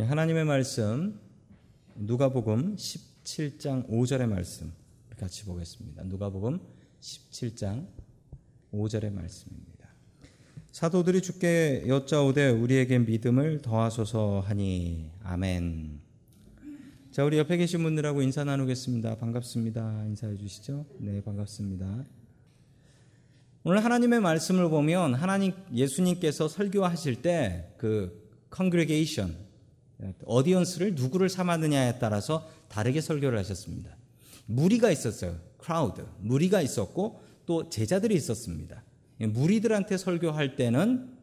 예, 하나님의 말씀 누가복음 17장 5절의 말씀 같이 보겠습니다. 누가복음 17장 5절의 말씀입니다. 사도들이 주께 여짜오되 우리에게 믿음을 더하소서 하니 아멘. 자, 우리 옆에 계신 분들하고 인사 나누겠습니다. 반갑습니다. 인사해 주시죠. 네, 반갑습니다. 오늘 하나님의 말씀을 보면 하나님 예수님께서 설교하실 때그 congregation audience를 누구를 삼았느냐에 따라서 다르게 설교를 하셨습니다. 무리가 있었어요. crowd. 무리가 있었고 또 제자들이 있었습니다. 무리들한테 설교할 때는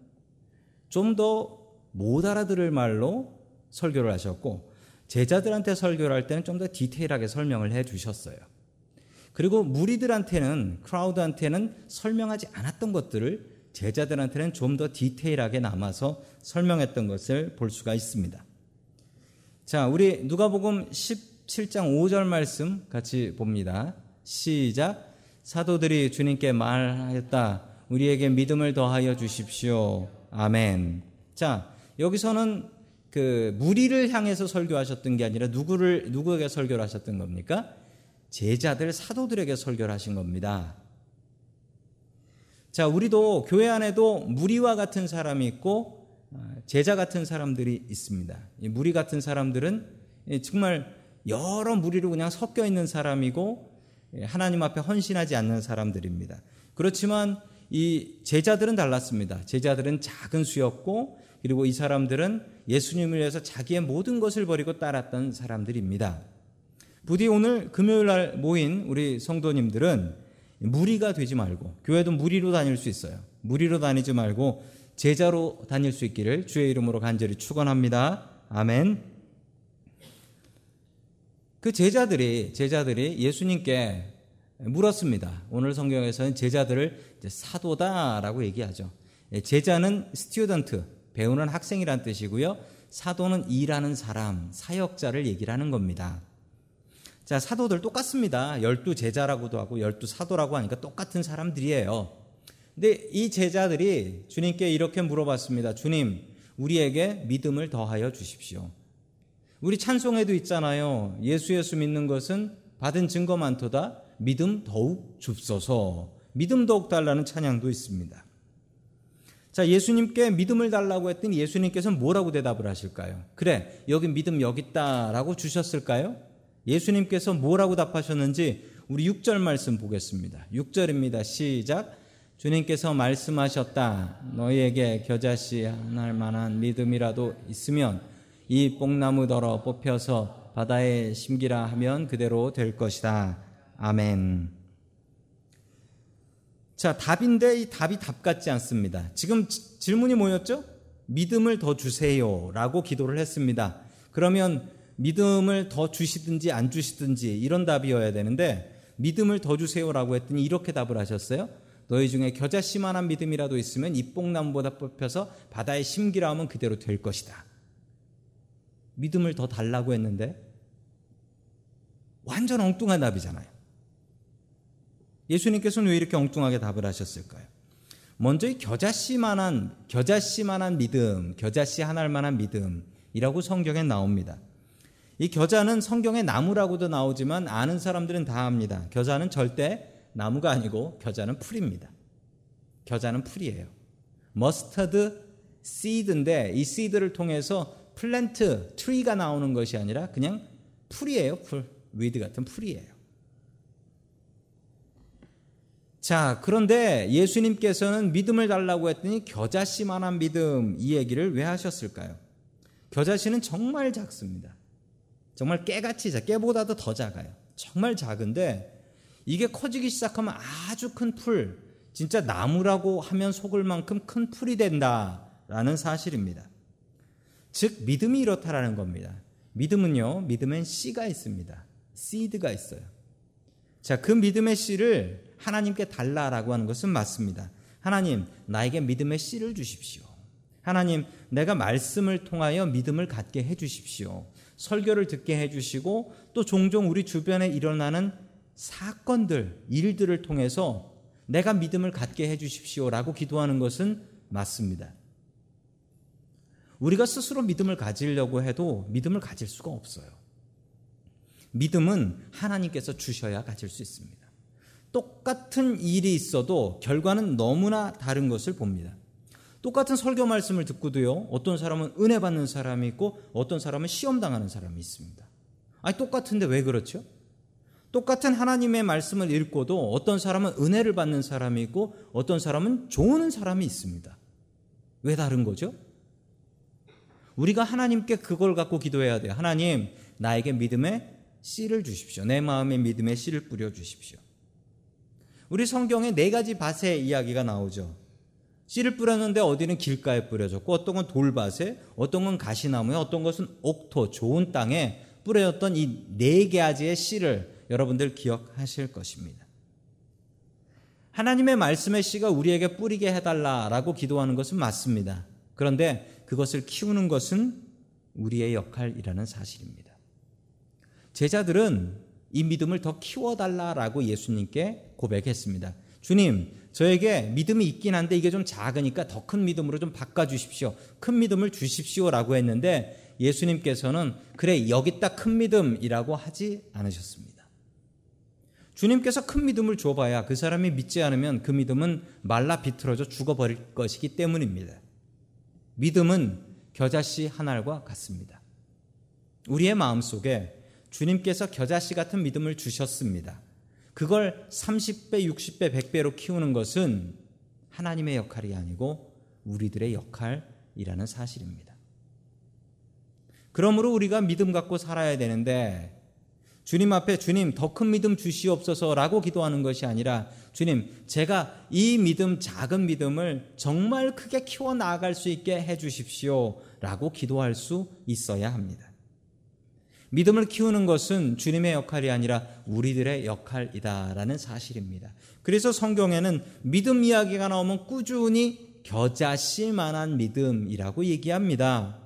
좀 더 못 알아들을 말로 설교를 하셨고 제자들한테 설교를 할 때는 좀 더 디테일하게 설명을 해 주셨어요. 그리고 무리들한테는 crowd한테는 설명하지 않았던 것들을 제자들한테는 좀 더 디테일하게 남아서 설명했던 것을 볼 수가 있습니다. 자, 우리 누가복음 17장 5절 말씀 같이 봅니다. 시작. 사도들이 주님께 말하였다. 우리에게 믿음을 더하여 주십시오. 아멘. 자, 여기서는 그 무리를 향해서 설교하셨던 게 아니라 누구를 누구에게 설교를 하셨던 겁니까? 제자들 사도들에게 설교를 하신 겁니다. 자, 우리도 교회 안에도 무리와 같은 사람이 있고 어, 제자 같은 사람들이 있습니다. 이 무리 같은 사람들은 정말 여러 무리로 그냥 섞여 있는 사람이고 예, 하나님 앞에 헌신하지 않는 사람들입니다. 그렇지만 이 제자들은 달랐습니다. 제자들은 작은 수였고 그리고 이 사람들은 예수님을 위해서 자기의 모든 것을 버리고 따랐던 사람들입니다. 부디 오늘 금요일 날 모인 우리 성도님들은 무리가 되지 말고 교회도 무리로 다닐 수 있어요. 무리로 다니지 말고 제자로 다닐 수 있기를 주의 이름으로 간절히 축원합니다. 아멘. 그 제자들이 제자들이 예수님께 물었습니다. 오늘 성경에서는 제자들을 사도다라고 얘기하죠. 예, 제자는 student, 배우는 학생이란 뜻이고요. 사도는 일하는 사람, 사역자를 얘기를 하는 겁니다. 자, 사도들 똑같습니다. 열두 제자라고도 하고 열두 사도라고 하니까 똑같은 사람들이에요. 근데 이 제자들이 주님께 이렇게 물어봤습니다. 주님, 우리에게 믿음을 더하여 주십시오. 우리 찬송에도 있잖아요. 예수 예수 믿는 것은 받은 증거 많도다. 믿음 더욱 줍소서. 믿음 더욱 달라는 찬양도 있습니다. 자, 예수님께 믿음을 달라고 했더니 예수님께서는 뭐라고 대답을 하실까요? 그래, 여기 믿음 여기 있다라고 주셨을까요? 예수님께서 뭐라고 답하셨는지 우리 6절 말씀 보겠습니다. 6절입니다. 시작. 주님께서 말씀하셨다. 너희에게 겨자씨 하나 만한 믿음이라도 있으면 이 뽕나무더러 뽑혀서 바다에 심기라 하면 그대로 될 것이다. 아멘. 자, 답인데 이 답이 답 같지 않습니다. 지금 질문이 뭐였죠? 믿음을 더 주세요. 라고 기도를 했습니다. 그러면 믿음을 더 주시든지 안 주시든지 이런 답이어야 되는데 믿음을 더 주세요라고 했더니 이렇게 답을 하셨어요. 너희 중에 겨자씨만한 믿음이라도 있으면 이 뽕나무보다 뽑혀서 바다에 심기라 하면 그대로 될 것이다. 믿음을 더 달라고 했는데 완전 엉뚱한 답이잖아요. 예수님께서는 왜 이렇게 엉뚱하게 답을 하셨을까요? 먼저 이 겨자씨만한 겨자씨만한 믿음, 겨자씨 하나만한 믿음이라고 성경에 나옵니다. 이 겨자는 성경에 나무라고도 나오지만 아는 사람들은 다 압니다. 겨자는 절대 나무가 아니고 겨자는 풀입니다. 겨자는 풀이에요. mustard seed인데 이 seed를 통해서 plant, tree가 나오는 것이 아니라 그냥 풀이에요. 풀. weed 같은 풀이에요. 자, 그런데 예수님께서는 믿음을 달라고 했더니 겨자씨만한 믿음 이 얘기를 왜 하셨을까요? 겨자씨는 정말 작습니다. 정말 깨같이 작, 깨보다도 더 작아요. 정말 작은데 이게 커지기 시작하면 아주 큰 풀, 진짜 나무라고 하면 속을 만큼 큰 풀이 된다라는 사실입니다. 즉 믿음이 이렇다라는 겁니다. 믿음은요, 믿음엔 씨가 있습니다. 씨드가 있어요. 자, 그 믿음의 씨를 하나님께 달라라고 하는 것은 맞습니다. 하나님, 나에게 믿음의 씨를 주십시오. 하나님, 내가 말씀을 통하여 믿음을 갖게 해 주십시오. 설교를 듣게 해 주시고 또 종종 우리 주변에 일어나는 사건들, 일들을 통해서 내가 믿음을 갖게 해 주십시오라고 기도하는 것은 맞습니다. 우리가 스스로 믿음을 가지려고 해도 믿음을 가질 수가 없어요. 믿음은 하나님께서 주셔야 가질 수 있습니다. 똑같은 일이 있어도 결과는 너무나 다른 것을 봅니다. 똑같은 설교 말씀을 듣고도요, 어떤 사람은 은혜 받는 사람이 있고, 어떤 사람은 시험 당하는 사람이 있습니다. 아니, 똑같은데 왜 그렇죠? 똑같은 하나님의 말씀을 읽고도 어떤 사람은 은혜를 받는 사람이 있고, 어떤 사람은 좋은 사람이 있습니다. 왜 다른 거죠? 우리가 하나님께 그걸 갖고 기도해야 돼요. 하나님, 나에게 믿음의 씨를 주십시오. 내 마음에 믿음의 씨를 뿌려 주십시오. 우리 성경에 네 가지 밭의 이야기가 나오죠. 씨를 뿌렸는데 어디는 길가에 뿌려졌고 어떤 건 돌밭에 어떤 건 가시나무에 어떤 것은 옥토 좋은 땅에 뿌려졌던 이 네 가지의 씨를 여러분들 기억하실 것입니다. 하나님의 말씀의 씨가 우리에게 뿌리게 해달라라고 기도하는 것은 맞습니다. 그런데 그것을 키우는 것은 우리의 역할이라는 사실입니다. 제자들은 이 믿음을 더 키워달라라고 예수님께 고백했습니다. 주님, 저에게 믿음이 있긴 한데 이게 좀 작으니까 더 큰 믿음으로 좀 바꿔주십시오. 큰 믿음을 주십시오라고 했는데 예수님께서는 그래, 여기 딱 큰 믿음이라고 하지 않으셨습니다. 주님께서 큰 믿음을 줘봐야 그 사람이 믿지 않으면 그 믿음은 말라 비틀어져 죽어버릴 것이기 때문입니다. 믿음은 겨자씨 한 알과 같습니다. 우리의 마음 속에 주님께서 겨자씨 같은 믿음을 주셨습니다. 그걸 30배, 60배, 100배로 키우는 것은 하나님의 역할이 아니고 우리들의 역할이라는 사실입니다. 그러므로 우리가 믿음 갖고 살아야 되는데 주님 앞에 주님 더 큰 믿음 주시옵소서라고 기도하는 것이 아니라 주님 제가 이 믿음 작은 믿음을 정말 크게 키워 나아갈 수 있게 해 주십시오라고 기도할 수 있어야 합니다. 믿음을 키우는 것은 주님의 역할이 아니라 우리들의 역할이다라는 사실입니다. 그래서 성경에는 믿음 이야기가 나오면 꾸준히 겨자씨만한 믿음이라고 얘기합니다.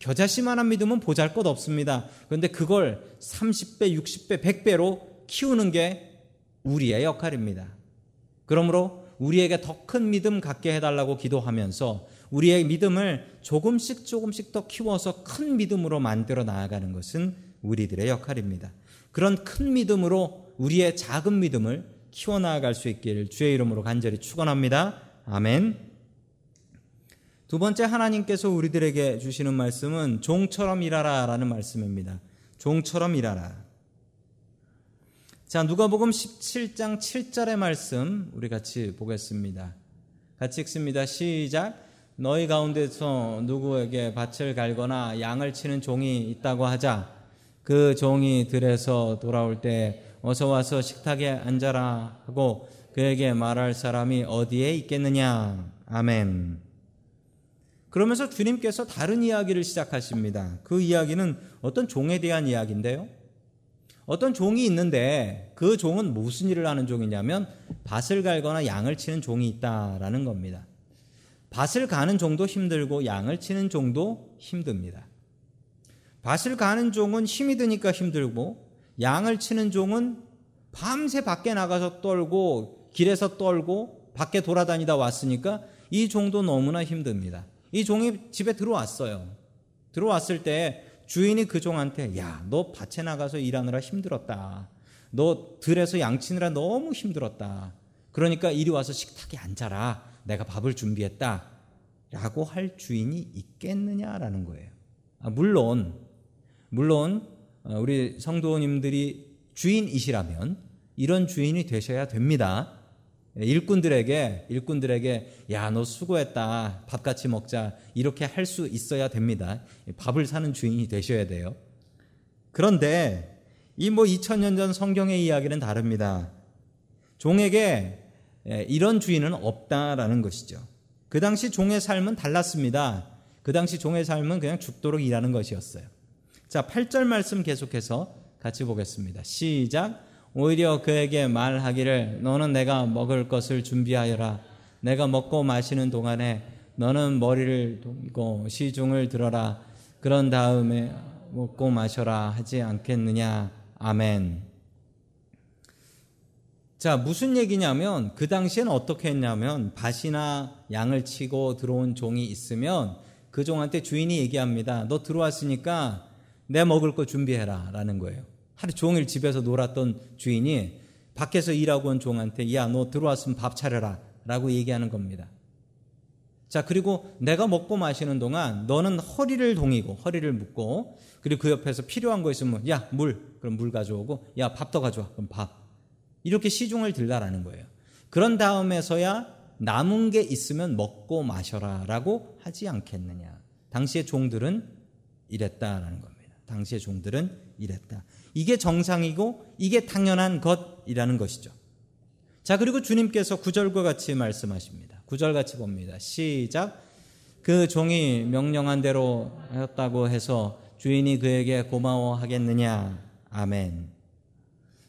겨자씨만한 믿음은 보잘 것 없습니다. 그런데 그걸 30배, 60배, 100배로 키우는 게 우리의 역할입니다. 그러므로 우리에게 더 큰 믿음 갖게 해달라고 기도하면서 우리의 믿음을 조금씩 조금씩 더 키워서 큰 믿음으로 만들어 나아가는 것은 우리들의 역할입니다. 그런 큰 믿음으로 우리의 작은 믿음을 키워 나아갈 수 있기를 주의 이름으로 간절히 축원합니다. 아멘. 두 번째 하나님께서 우리들에게 주시는 말씀은 종처럼 일하라 라는 말씀입니다. 종처럼 일하라. 자, 누가복음 17장 7절의 말씀 우리 같이 보겠습니다. 같이 읽습니다. 시작. 너희 가운데서 누구에게 밭을 갈거나 양을 치는 종이 있다고 하자 그 종이 들에서 돌아올 때 어서 와서 식탁에 앉아라 하고 그에게 말할 사람이 어디에 있겠느냐 아멘. 그러면서 주님께서 다른 이야기를 시작하십니다. 그 이야기는 어떤 종에 대한 이야기인데요. 어떤 종이 있는데 그 종은 무슨 일을 하는 종이냐면 밭을 갈거나 양을 치는 종이 있다라는 겁니다. 밭을 가는 종도 힘들고 양을 치는 종도 힘듭니다. 밭을 가는 종은 힘이 드니까 힘들고 양을 치는 종은 밤새 밖에 나가서 떨고 길에서 떨고 밖에 돌아다니다 왔으니까 이 종도 너무나 힘듭니다. 이 종이 집에 들어왔어요. 들어왔을 때 주인이 그 종한테 야, 너 밭에 나가서 일하느라 힘들었다. 너 들에서 양치느라 너무 힘들었다. 그러니까 이리 와서 식탁에 앉아라. 내가 밥을 준비했다. 라고 할 주인이 있겠느냐라는 거예요. 아, 물론, 물론, 어, 우리 성도님들이 주인이시라면 이런 주인이 되셔야 됩니다. 일꾼들에게, 일꾼들에게, 야, 너 수고했다. 밥 같이 먹자. 이렇게 할 수 있어야 됩니다. 밥을 사는 주인이 되셔야 돼요. 그런데 이 뭐 2000년 전 성경의 이야기는 다릅니다. 종에게 예, 이런 주인은 없다라는 것이죠. 그 당시 종의 삶은 달랐습니다. 그 당시 종의 삶은 그냥 죽도록 일하는 것이었어요. 자, 8절 말씀 계속해서 같이 보겠습니다. 시작. 오히려 그에게 말하기를 너는 내가 먹을 것을 준비하여라. 내가 먹고 마시는 동안에 너는 머리를 동고 시중을 들어라. 그런 다음에 먹고 마셔라 하지 않겠느냐. 아멘. 자, 무슨 얘기냐면 그 당시에는 어떻게 했냐면 밭이나 양을 치고 들어온 종이 있으면 그 종한테 주인이 얘기합니다. 너 들어왔으니까 내 먹을 거 준비해라 라는 거예요. 하루 종일 집에서 놀았던 주인이 밖에서 일하고 온 종한테 야 너 들어왔으면 밥 차려라 라고 얘기하는 겁니다. 자 그리고 내가 먹고 마시는 동안 너는 허리를 동이고 허리를 묶고 그리고 그 옆에서 필요한 거 있으면 야 물 그럼 물 가져오고 야 밥 더 가져와 그럼 밥 이렇게 시중을 들라라는 거예요. 그런 다음에서야 남은 게 있으면 먹고 마셔라라고 하지 않겠느냐. 당시의 종들은 이랬다라는 겁니다. 당시의 종들은 이랬다. 이게 정상이고 이게 당연한 것이라는 것이죠. 자, 그리고 주님께서 구절과 같이 말씀하십니다. 구절 같이 봅니다. 시작. 그 종이 명령한 대로 했다고 해서 주인이 그에게 고마워하겠느냐? 아멘.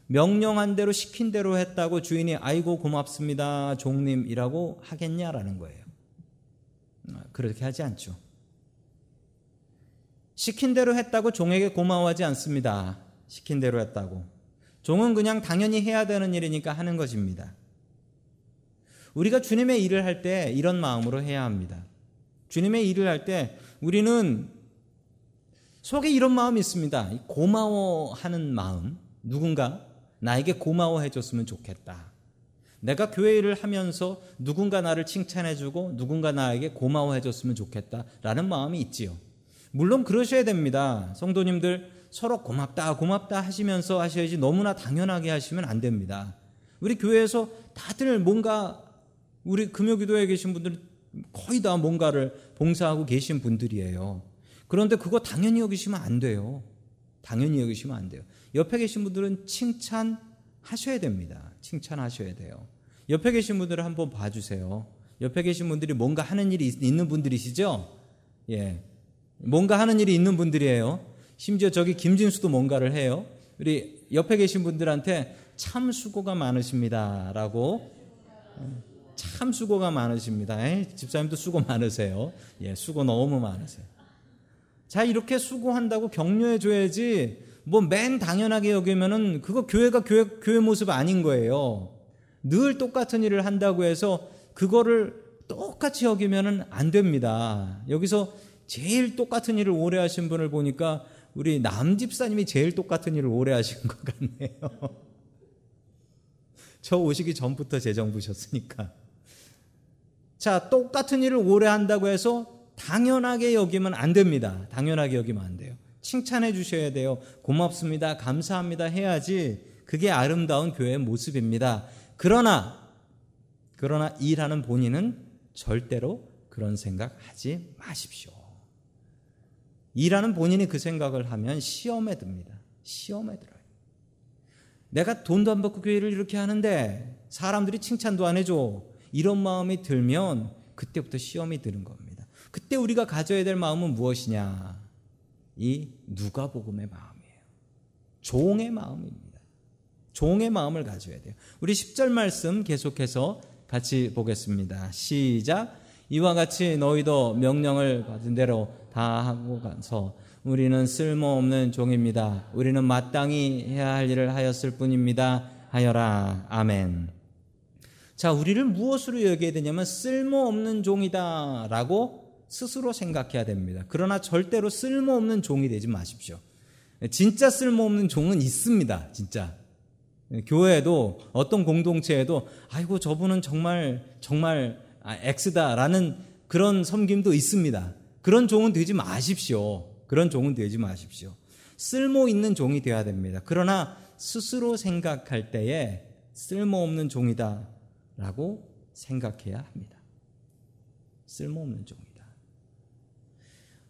명령한 대로 시킨 대로 했다고 주인이 아이고 고맙습니다 종님이라고 하겠냐라는 거예요. 그렇게 하지 않죠. 시킨 대로 했다고 종에게 고마워하지 않습니다. 시킨 대로 했다고. 종은 그냥 당연히 해야 되는 일이니까 하는 것입니다. 우리가 주님의 일을 할 때 이런 마음으로 해야 합니다. 주님의 일을 할 때 우리는 속에 이런 마음이 있습니다. 고마워하는 마음. 누군가 나에게 고마워해 줬으면 좋겠다. 내가 교회 일을 하면서 누군가 나를 칭찬해 주고 누군가 나에게 고마워해 줬으면 좋겠다. 라는 마음이 있지요. 물론 그러셔야 됩니다. 성도님들 서로 고맙다, 고맙다 하시면서 하셔야지 너무나 당연하게 하시면 안 됩니다. 우리 교회에서 다들 뭔가 우리 금요기도에 계신 분들 거의 다 뭔가를 봉사하고 계신 분들이에요. 그런데 그거 당연히 여기시면 안 돼요. 당연히 여기시면 안 돼요. 옆에 계신 분들은 칭찬하셔야 됩니다. 칭찬하셔야 돼요. 옆에 계신 분들을 한번 봐주세요. 옆에 계신 분들이 뭔가 하는 일이 있는 분들이시죠? 예. 뭔가 하는 일이 있는 분들이에요. 심지어 저기 김진수도 뭔가를 해요. 우리 옆에 계신 분들한테 참 수고가 많으십니다. 라고. 참 수고가 많으십니다. 에이, 집사님도 수고 많으세요. 예, 수고 너무 많으세요. 자, 이렇게 수고한다고 격려해 줘야지 뭐 맨 당연하게 여기면은 그거 교회가 교회, 교회 모습 아닌 거예요. 늘 똑같은 일을 한다고 해서 그거를 똑같이 여기면은 안 됩니다. 여기서 제일 똑같은 일을 오래 하신 분을 보니까 우리 남 집사님이 제일 똑같은 일을 오래 하신 것 같네요. 저 오시기 전부터 재정부셨으니까. 자, 똑같은 일을 오래 한다고 해서 당연하게 여기면 안 됩니다. 당연하게 여기면 안 돼요. 칭찬해 주셔야 돼요. 고맙습니다. 감사합니다. 해야지 그게 아름다운 교회의 모습입니다. 그러나 그러나 일하는 본인은 절대로 그런 생각 하지 마십시오. 일하는 본인이 그 생각을 하면 시험에 듭니다. 시험에 들어요. 내가 돈도 안 받고 교회를 이렇게 하는데 사람들이 칭찬도 안 해줘. 이런 마음이 들면 그때부터 시험이 드는 겁니다. 그때 우리가 가져야 될 마음은 무엇이냐? 이 누가복음의 마음이에요. 종의 마음입니다. 종의 마음을 가져야 돼요. 우리 10절 말씀 계속해서 같이 보겠습니다. 시작. 이와 같이 너희도 명령을 받은 대로 다 하고 가서 우리는 쓸모없는 종입니다. 우리는 마땅히 해야 할 일을 하였을 뿐입니다. 하여라. 아멘. 자, 우리를 무엇으로 여겨야 되냐면 쓸모없는 종이다라고 스스로 생각해야 됩니다. 그러나 절대로 쓸모없는 종이 되지 마십시오. 진짜 쓸모없는 종은 있습니다. 진짜. 교회에도 어떤 공동체에도 아이고 저분은 정말 정말 X다라는 그런 섬김도 있습니다. 그런 종은 되지 마십시오. 그런 종은 되지 마십시오. 쓸모 있는 종이 되어야 됩니다. 그러나 스스로 생각할 때에 쓸모없는 종이다라고 생각해야 합니다. 쓸모없는 종이.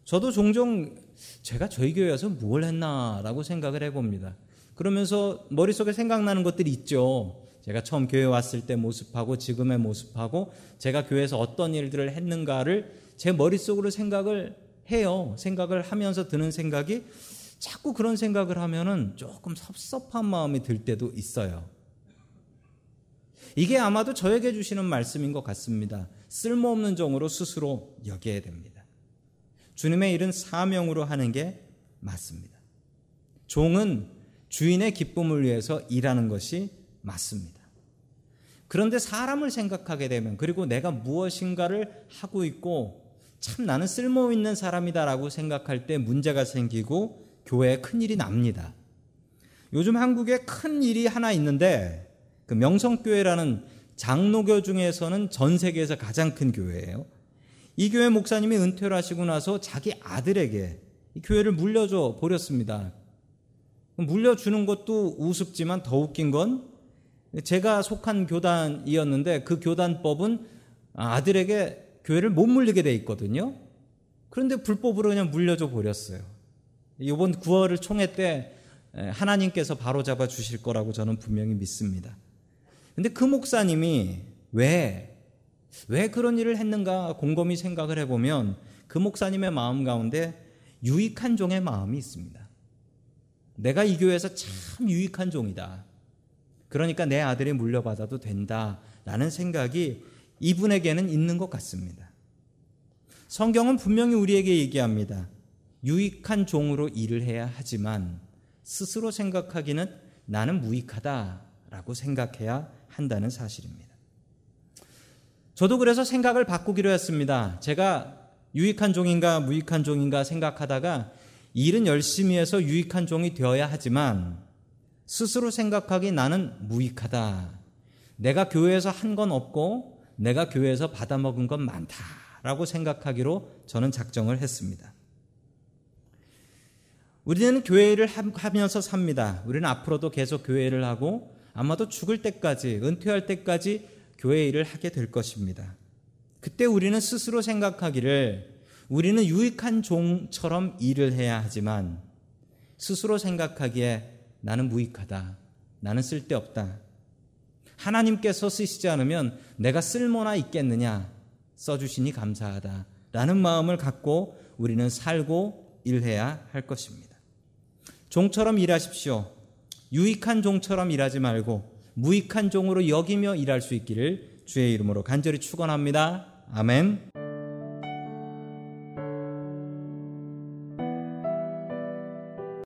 저도 종종 제가 저희 교회에서 뭘 했나라고 생각을 해봅니다. 그러면서 머릿속에 생각나는 것들이 있죠. 제가 처음 교회 왔을 때 모습하고 지금의 모습하고 제가 교회에서 어떤 일들을 했는가를 제 머릿속으로 생각을 해요. 생각을 하면서 드는 생각이 자꾸 그런 생각을 하면은 조금 섭섭한 마음이 들 때도 있어요. 이게 아마도 저에게 주시는 말씀인 것 같습니다. 쓸모없는 종으로 스스로 여겨야 됩니다. 주님의 일은 사명으로 하는 게 맞습니다. 종은 주인의 기쁨을 위해서 일하는 것이 맞습니다. 그런데 사람을 생각하게 되면 그리고 내가 무엇인가를 하고 있고 참 나는 쓸모 있는 사람이다라고 생각할 때 문제가 생기고 교회에 큰 일이 납니다. 요즘 한국에 큰 일이 하나 있는데 그 명성교회라는 장로교 중에서는 전 세계에서 가장 큰 교회예요. 이 교회 목사님이 은퇴를 하시고 나서 자기 아들에게 이 교회를 물려줘 버렸습니다. 물려주는 것도 우습지만 더 웃긴 건 제가 속한 교단이었는데 그 교단법은 아들에게 교회를 못 물리게 돼 있거든요. 그런데 불법으로 그냥 물려줘 버렸어요. 이번 9월을 총회 때 하나님께서 바로 잡아 주실 거라고 저는 분명히 믿습니다. 근데 그 목사님이 왜, 왜 그런 일을 했는가 곰곰이 생각을 해보면 그 목사님의 마음 가운데 유익한 종의 마음이 있습니다. 내가 이 교회에서 참 유익한 종이다. 그러니까 내 아들이 물려받아도 된다. 라는 생각이 이분에게는 있는 것 같습니다. 성경은 분명히 우리에게 얘기합니다. 유익한 종으로 일을 해야 하지만 스스로 생각하기는 나는 무익하다라고 생각해야 한다는 사실입니다. 저도 그래서 생각을 바꾸기로 했습니다. 제가 유익한 종인가 무익한 종인가 생각하다가 일은 열심히 해서 유익한 종이 되어야 하지만 스스로 생각하기 나는 무익하다. 내가 교회에서 한 건 없고 내가 교회에서 받아먹은 건 많다라고 생각하기로 저는 작정을 했습니다. 우리는 교회를 하면서 삽니다. 우리는 앞으로도 계속 교회를 하고 아마도 죽을 때까지, 은퇴할 때까지 교회 일을 하게 될 것입니다. 그때 우리는 스스로 생각하기를 우리는 유익한 종처럼 일을 해야 하지만 스스로 생각하기에 나는 무익하다. 나는 쓸데없다. 하나님께서 쓰시지 않으면 내가 쓸모나 있겠느냐. 써주시니 감사하다. 라는 마음을 갖고 우리는 살고 일해야 할 것입니다. 종처럼 일하십시오. 유익한 종처럼 일하지 말고 무익한 종으로 여기며 일할 수 있기를 주의 이름으로 간절히 축원합니다. 아멘.